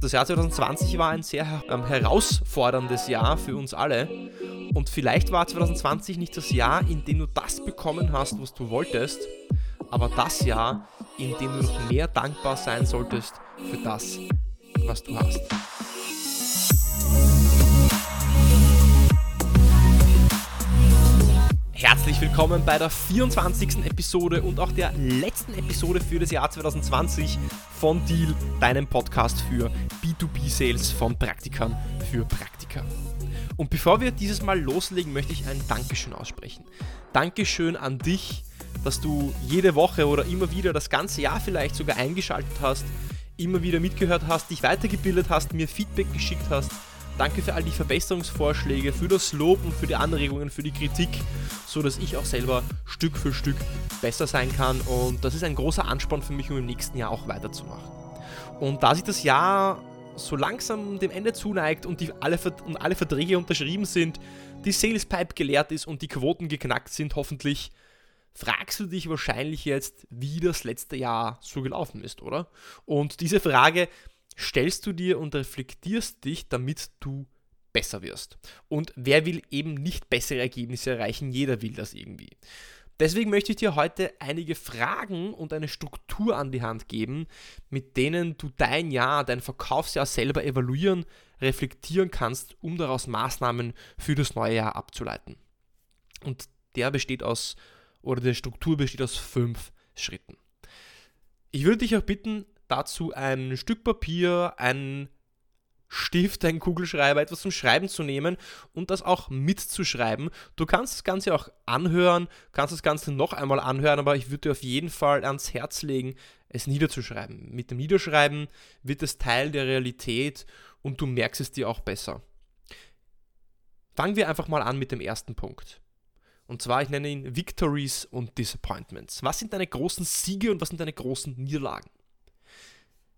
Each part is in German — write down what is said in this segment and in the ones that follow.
Das Jahr 2020 war ein sehr ähm, herausforderndes Jahr für uns alle. Und vielleicht war 2020 nicht das Jahr, in dem du das bekommen hast, was du wolltest, aber das Jahr, in dem du noch mehr dankbar sein solltest für das, was du hast. Herzlich willkommen bei der 24. Episode und auch der letzten Episode für das Jahr 2020 von Deal, deinem Podcast für B2B-Sales von Praktikern für Praktika. Und bevor wir dieses Mal loslegen, möchte ich ein Dankeschön aussprechen. Dankeschön an dich, dass du jede Woche oder immer wieder das ganze Jahr vielleicht sogar eingeschaltet hast, immer wieder mitgehört hast, dich weitergebildet hast, mir Feedback geschickt hast Danke für all die Verbesserungsvorschläge, für das Lob und für die Anregungen, für die Kritik, so dass ich auch selber Stück für Stück besser sein kann. Und das ist ein großer Ansporn für mich, um im nächsten Jahr auch weiterzumachen. Und da sich das Jahr so langsam dem Ende zuneigt und, die alle, und alle Verträge unterschrieben sind, die Sales Pipe geleert ist und die Quoten geknackt sind, hoffentlich, fragst du dich wahrscheinlich jetzt, wie das letzte Jahr so gelaufen ist, oder? Und diese Frage stellst du dir und reflektierst dich, damit du besser wirst. Und wer will eben nicht bessere Ergebnisse erreichen? Jeder will das irgendwie. Deswegen möchte ich dir heute einige Fragen und eine Struktur an die Hand geben, mit denen du dein Jahr, dein Verkaufsjahr selber evaluieren, reflektieren kannst, um daraus Maßnahmen für das neue Jahr abzuleiten. Und der besteht aus, oder die Struktur besteht aus fünf Schritten. Ich würde dich auch bitten, dazu ein Stück Papier, ein Stift, ein Kugelschreiber, etwas zum Schreiben zu nehmen und das auch mitzuschreiben. Du kannst das Ganze auch anhören, kannst das Ganze noch einmal anhören, aber ich würde dir auf jeden Fall ans Herz legen, es niederzuschreiben. Mit dem Niederschreiben wird es Teil der Realität und du merkst es dir auch besser. Fangen wir einfach mal an mit dem ersten Punkt. Und zwar, ich nenne ihn Victories und Disappointments. Was sind deine großen Siege und was sind deine großen Niederlagen?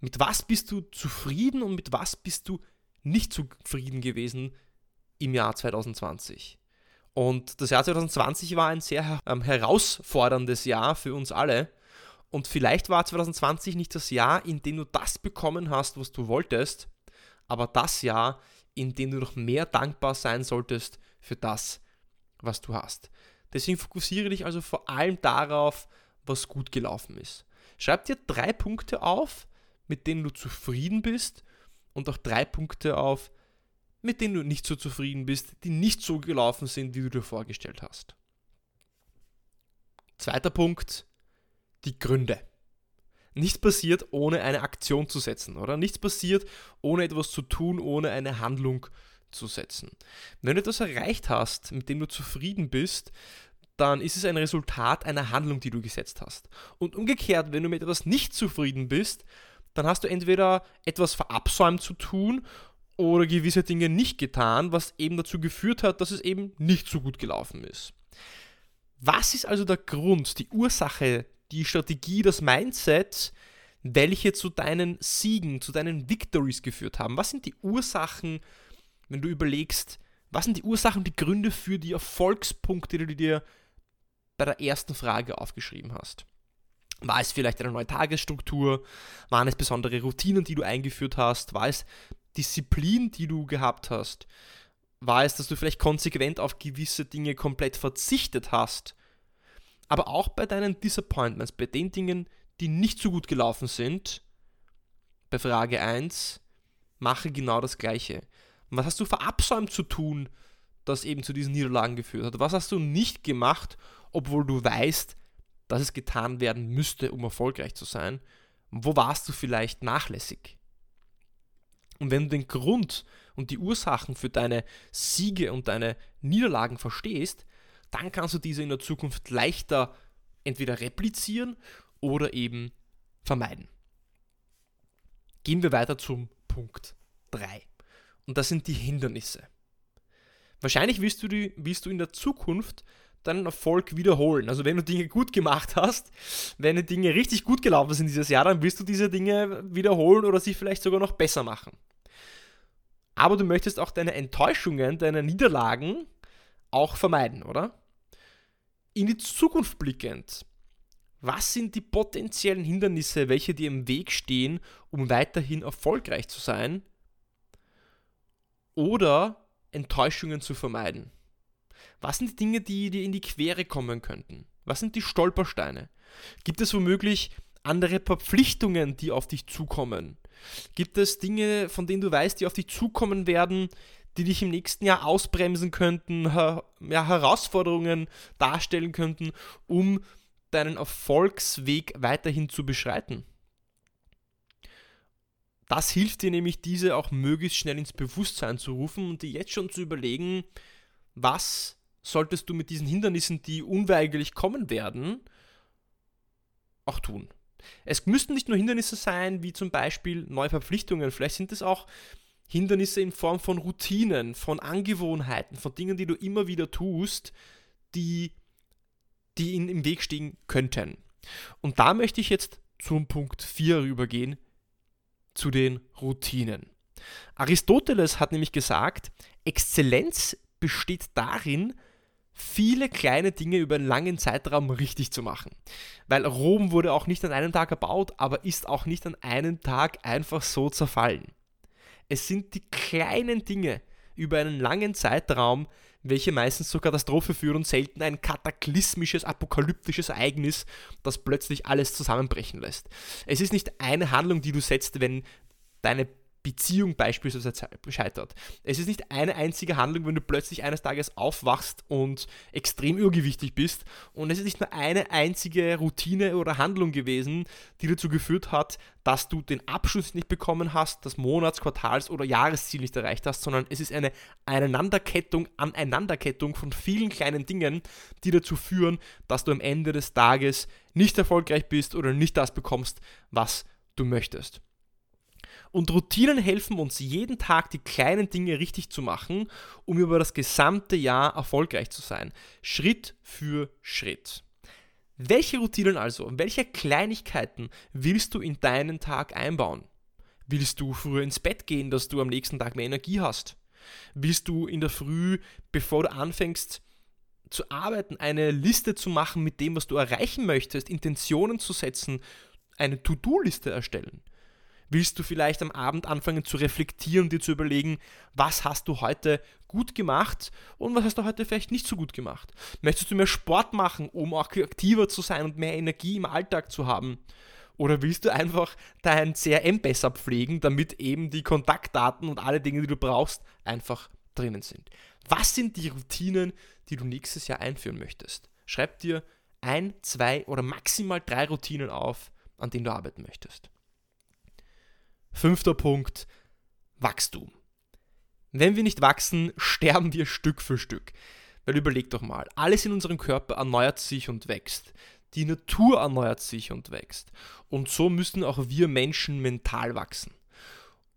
Mit was bist du zufrieden und mit was bist du nicht zufrieden gewesen im Jahr 2020? Und das Jahr 2020 war ein sehr ähm, herausforderndes Jahr für uns alle. Und vielleicht war 2020 nicht das Jahr, in dem du das bekommen hast, was du wolltest, aber das Jahr, in dem du noch mehr dankbar sein solltest für das, was du hast. Deswegen fokussiere dich also vor allem darauf, was gut gelaufen ist. Schreib dir drei Punkte auf, mit denen du zufrieden bist und auch drei Punkte auf, mit denen du nicht so zufrieden bist, die nicht so gelaufen sind, wie du dir vorgestellt hast. Zweiter Punkt, die Gründe. Nichts passiert, ohne eine Aktion zu setzen, oder? Nichts passiert, ohne etwas zu tun, ohne eine Handlung zu setzen. Wenn du etwas erreicht hast, mit dem du zufrieden bist, dann ist es ein Resultat einer Handlung, die du gesetzt hast. Und umgekehrt, wenn du mit etwas nicht zufrieden bist, dann hast du entweder etwas verabsäumt zu tun oder gewisse Dinge nicht getan, was eben dazu geführt hat, dass es eben nicht so gut gelaufen ist. Was ist also der Grund, die Ursache, die Strategie, das Mindset, welche zu deinen Siegen, zu deinen Victories geführt haben? Was sind die Ursachen, wenn du überlegst, was sind die Ursachen, die Gründe für die Erfolgspunkte, die du dir bei der ersten Frage aufgeschrieben hast? War es vielleicht eine neue Tagesstruktur? Waren es besondere Routinen, die du eingeführt hast? War es Disziplin, die du gehabt hast? War es, dass du vielleicht konsequent auf gewisse Dinge komplett verzichtet hast? Aber auch bei deinen Disappointments, bei den Dingen, die nicht so gut gelaufen sind, bei Frage 1, mache genau das Gleiche. Was hast du verabsäumt zu tun, das eben zu diesen Niederlagen geführt hat? Was hast du nicht gemacht, obwohl du weißt, dass es getan werden müsste, um erfolgreich zu sein? Wo warst du vielleicht nachlässig? Und wenn du den Grund und die Ursachen für deine Siege und deine Niederlagen verstehst, dann kannst du diese in der Zukunft leichter entweder replizieren oder eben vermeiden. Gehen wir weiter zum Punkt 3. Und das sind die Hindernisse. Wahrscheinlich willst du, die, willst du in der Zukunft deinen Erfolg wiederholen. Also wenn du Dinge gut gemacht hast, wenn die Dinge richtig gut gelaufen sind dieses Jahr, dann wirst du diese Dinge wiederholen oder sie vielleicht sogar noch besser machen. Aber du möchtest auch deine Enttäuschungen, deine Niederlagen auch vermeiden, oder? In die Zukunft blickend, Was sind die potenziellen Hindernisse, welche dir im Weg stehen, um weiterhin erfolgreich zu sein? Oder Enttäuschungen zu vermeiden? Was sind die Dinge, die dir in die Quere kommen könnten? Was sind die Stolpersteine? Gibt es womöglich andere Verpflichtungen, die auf dich zukommen? Gibt es Dinge, von denen du weißt, die auf dich zukommen werden, die dich im nächsten Jahr ausbremsen könnten, ja, Herausforderungen darstellen könnten, um deinen Erfolgsweg weiterhin zu beschreiten? Das hilft dir nämlich, diese auch möglichst schnell ins Bewusstsein zu rufen und dir jetzt schon zu überlegen, was solltest du mit diesen Hindernissen, die unweigerlich kommen werden, auch tun. Es müssten nicht nur Hindernisse sein, wie zum Beispiel neue Verpflichtungen, vielleicht sind es auch Hindernisse in Form von Routinen, von Angewohnheiten, von Dingen, die du immer wieder tust, die, die ihnen im Weg stehen könnten. Und da möchte ich jetzt zum Punkt 4 rübergehen, zu den Routinen. Aristoteles hat nämlich gesagt, Exzellenz besteht darin, viele kleine Dinge über einen langen Zeitraum richtig zu machen. Weil Rom wurde auch nicht an einem Tag erbaut, aber ist auch nicht an einem Tag einfach so zerfallen. Es sind die kleinen Dinge über einen langen Zeitraum, welche meistens zur Katastrophe führen und selten ein kataklysmisches, apokalyptisches Ereignis, das plötzlich alles zusammenbrechen lässt. Es ist nicht eine Handlung, die du setzt, wenn deine Beziehung beispielsweise scheitert. Es ist nicht eine einzige Handlung, wenn du plötzlich eines Tages aufwachst und extrem übergewichtig bist. Und es ist nicht nur eine einzige Routine oder Handlung gewesen, die dazu geführt hat, dass du den Abschluss nicht bekommen hast, das Monats-, Quartals- oder Jahresziel nicht erreicht hast, sondern es ist eine Aneinanderkettung, Aneinanderkettung von vielen kleinen Dingen, die dazu führen, dass du am Ende des Tages nicht erfolgreich bist oder nicht das bekommst, was du möchtest. Und Routinen helfen uns jeden Tag die kleinen Dinge richtig zu machen, um über das gesamte Jahr erfolgreich zu sein. Schritt für Schritt. Welche Routinen also, welche Kleinigkeiten willst du in deinen Tag einbauen? Willst du früher ins Bett gehen, dass du am nächsten Tag mehr Energie hast? Willst du in der Früh, bevor du anfängst zu arbeiten, eine Liste zu machen mit dem, was du erreichen möchtest, Intentionen zu setzen, eine To-Do-Liste erstellen? Willst du vielleicht am Abend anfangen zu reflektieren, dir zu überlegen, was hast du heute gut gemacht und was hast du heute vielleicht nicht so gut gemacht? Möchtest du mehr Sport machen, um auch aktiver zu sein und mehr Energie im Alltag zu haben? Oder willst du einfach dein CRM besser pflegen, damit eben die Kontaktdaten und alle Dinge, die du brauchst, einfach drinnen sind? Was sind die Routinen, die du nächstes Jahr einführen möchtest? Schreib dir ein, zwei oder maximal drei Routinen auf, an denen du arbeiten möchtest. Fünfter Punkt, Wachstum. Wenn wir nicht wachsen, sterben wir Stück für Stück. Weil überleg doch mal, alles in unserem Körper erneuert sich und wächst. Die Natur erneuert sich und wächst. Und so müssen auch wir Menschen mental wachsen.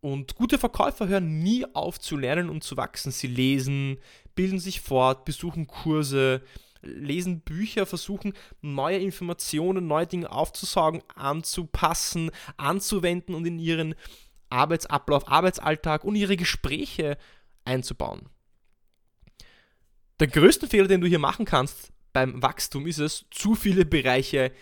Und gute Verkäufer hören nie auf zu lernen und zu wachsen. Sie lesen, bilden sich fort, besuchen Kurse, lesen Bücher, versuchen neue Informationen, neue Dinge aufzusaugen, anzupassen, anzuwenden und in ihren Arbeitsablauf, Arbeitsalltag und ihre Gespräche einzubauen. Der größte Fehler, den du hier machen kannst beim Wachstum, ist es, zu viele Bereiche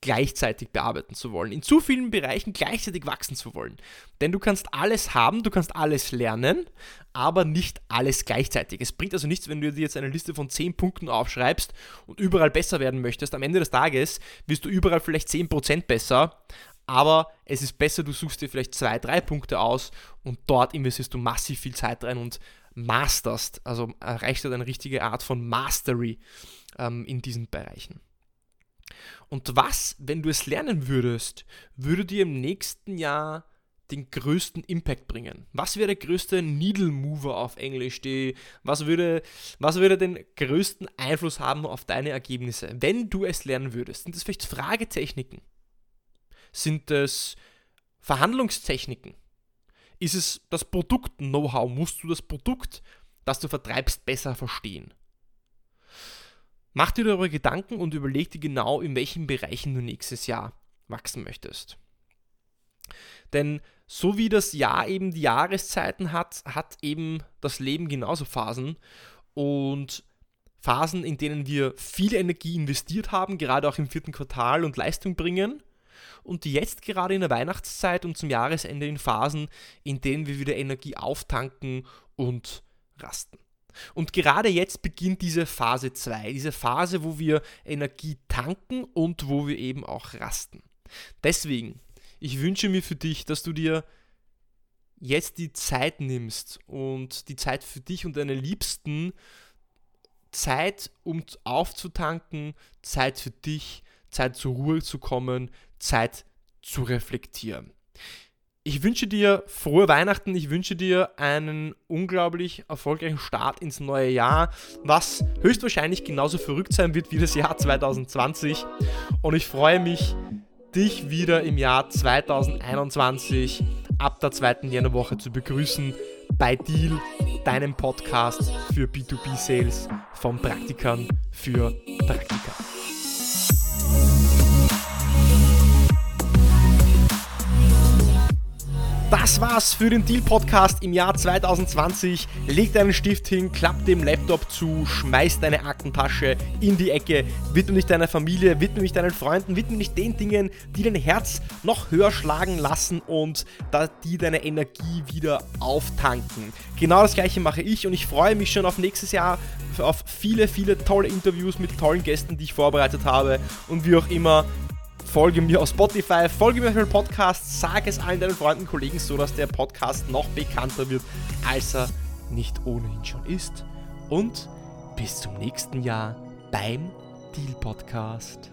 gleichzeitig bearbeiten zu wollen, in zu vielen Bereichen gleichzeitig wachsen zu wollen. Denn du kannst alles haben, du kannst alles lernen, aber nicht alles gleichzeitig. Es bringt also nichts, wenn du dir jetzt eine Liste von 10 Punkten aufschreibst und überall besser werden möchtest. Am Ende des Tages wirst du überall vielleicht 10% besser, aber es ist besser, du suchst dir vielleicht zwei, drei Punkte aus und dort investierst du massiv viel Zeit rein und masterst, also erreichst du eine richtige Art von Mastery ähm, in diesen Bereichen. Und was, wenn du es lernen würdest, würde dir im nächsten Jahr den größten Impact bringen? Was wäre der größte Needle Mover auf Englisch? Die, was, würde, was würde den größten Einfluss haben auf deine Ergebnisse, wenn du es lernen würdest? Sind das vielleicht Fragetechniken? Sind es Verhandlungstechniken? Ist es das Produkt-Know-how? Musst du das Produkt, das du vertreibst, besser verstehen? Mach dir darüber Gedanken und überleg dir genau, in welchen Bereichen du nächstes Jahr wachsen möchtest. Denn so wie das Jahr eben die Jahreszeiten hat, hat eben das Leben genauso Phasen. Und Phasen, in denen wir viel Energie investiert haben, gerade auch im vierten Quartal und Leistung bringen. Und jetzt gerade in der Weihnachtszeit und zum Jahresende in Phasen, in denen wir wieder Energie auftanken und rasten. Und gerade jetzt beginnt diese Phase 2, diese Phase, wo wir Energie tanken und wo wir eben auch rasten. Deswegen, ich wünsche mir für dich, dass du dir jetzt die Zeit nimmst und die Zeit für dich und deine Liebsten, Zeit, um aufzutanken, Zeit für dich, Zeit zur Ruhe zu kommen, Zeit zu reflektieren. Ich wünsche dir frohe Weihnachten, ich wünsche dir einen unglaublich erfolgreichen Start ins neue Jahr, was höchstwahrscheinlich genauso verrückt sein wird wie das Jahr 2020. Und ich freue mich, dich wieder im Jahr 2021 ab der zweiten Jännerwoche zu begrüßen bei Deal, deinem Podcast für B2B-Sales von Praktikern für Praktiker. Das war's für den Deal Podcast im Jahr 2020. Leg deinen Stift hin, klapp dem Laptop zu, schmeiß deine Aktentasche in die Ecke, widme dich deiner Familie, widme dich deinen Freunden, widme dich den Dingen, die dein Herz noch höher schlagen lassen und die deine Energie wieder auftanken. Genau das gleiche mache ich und ich freue mich schon auf nächstes Jahr, auf viele, viele tolle Interviews mit tollen Gästen, die ich vorbereitet habe und wie auch immer folge mir auf Spotify, folge mir auf den Podcast, sag es allen deinen Freunden, Kollegen, so dass der Podcast noch bekannter wird, als er nicht ohnehin schon ist. Und bis zum nächsten Jahr beim Deal Podcast.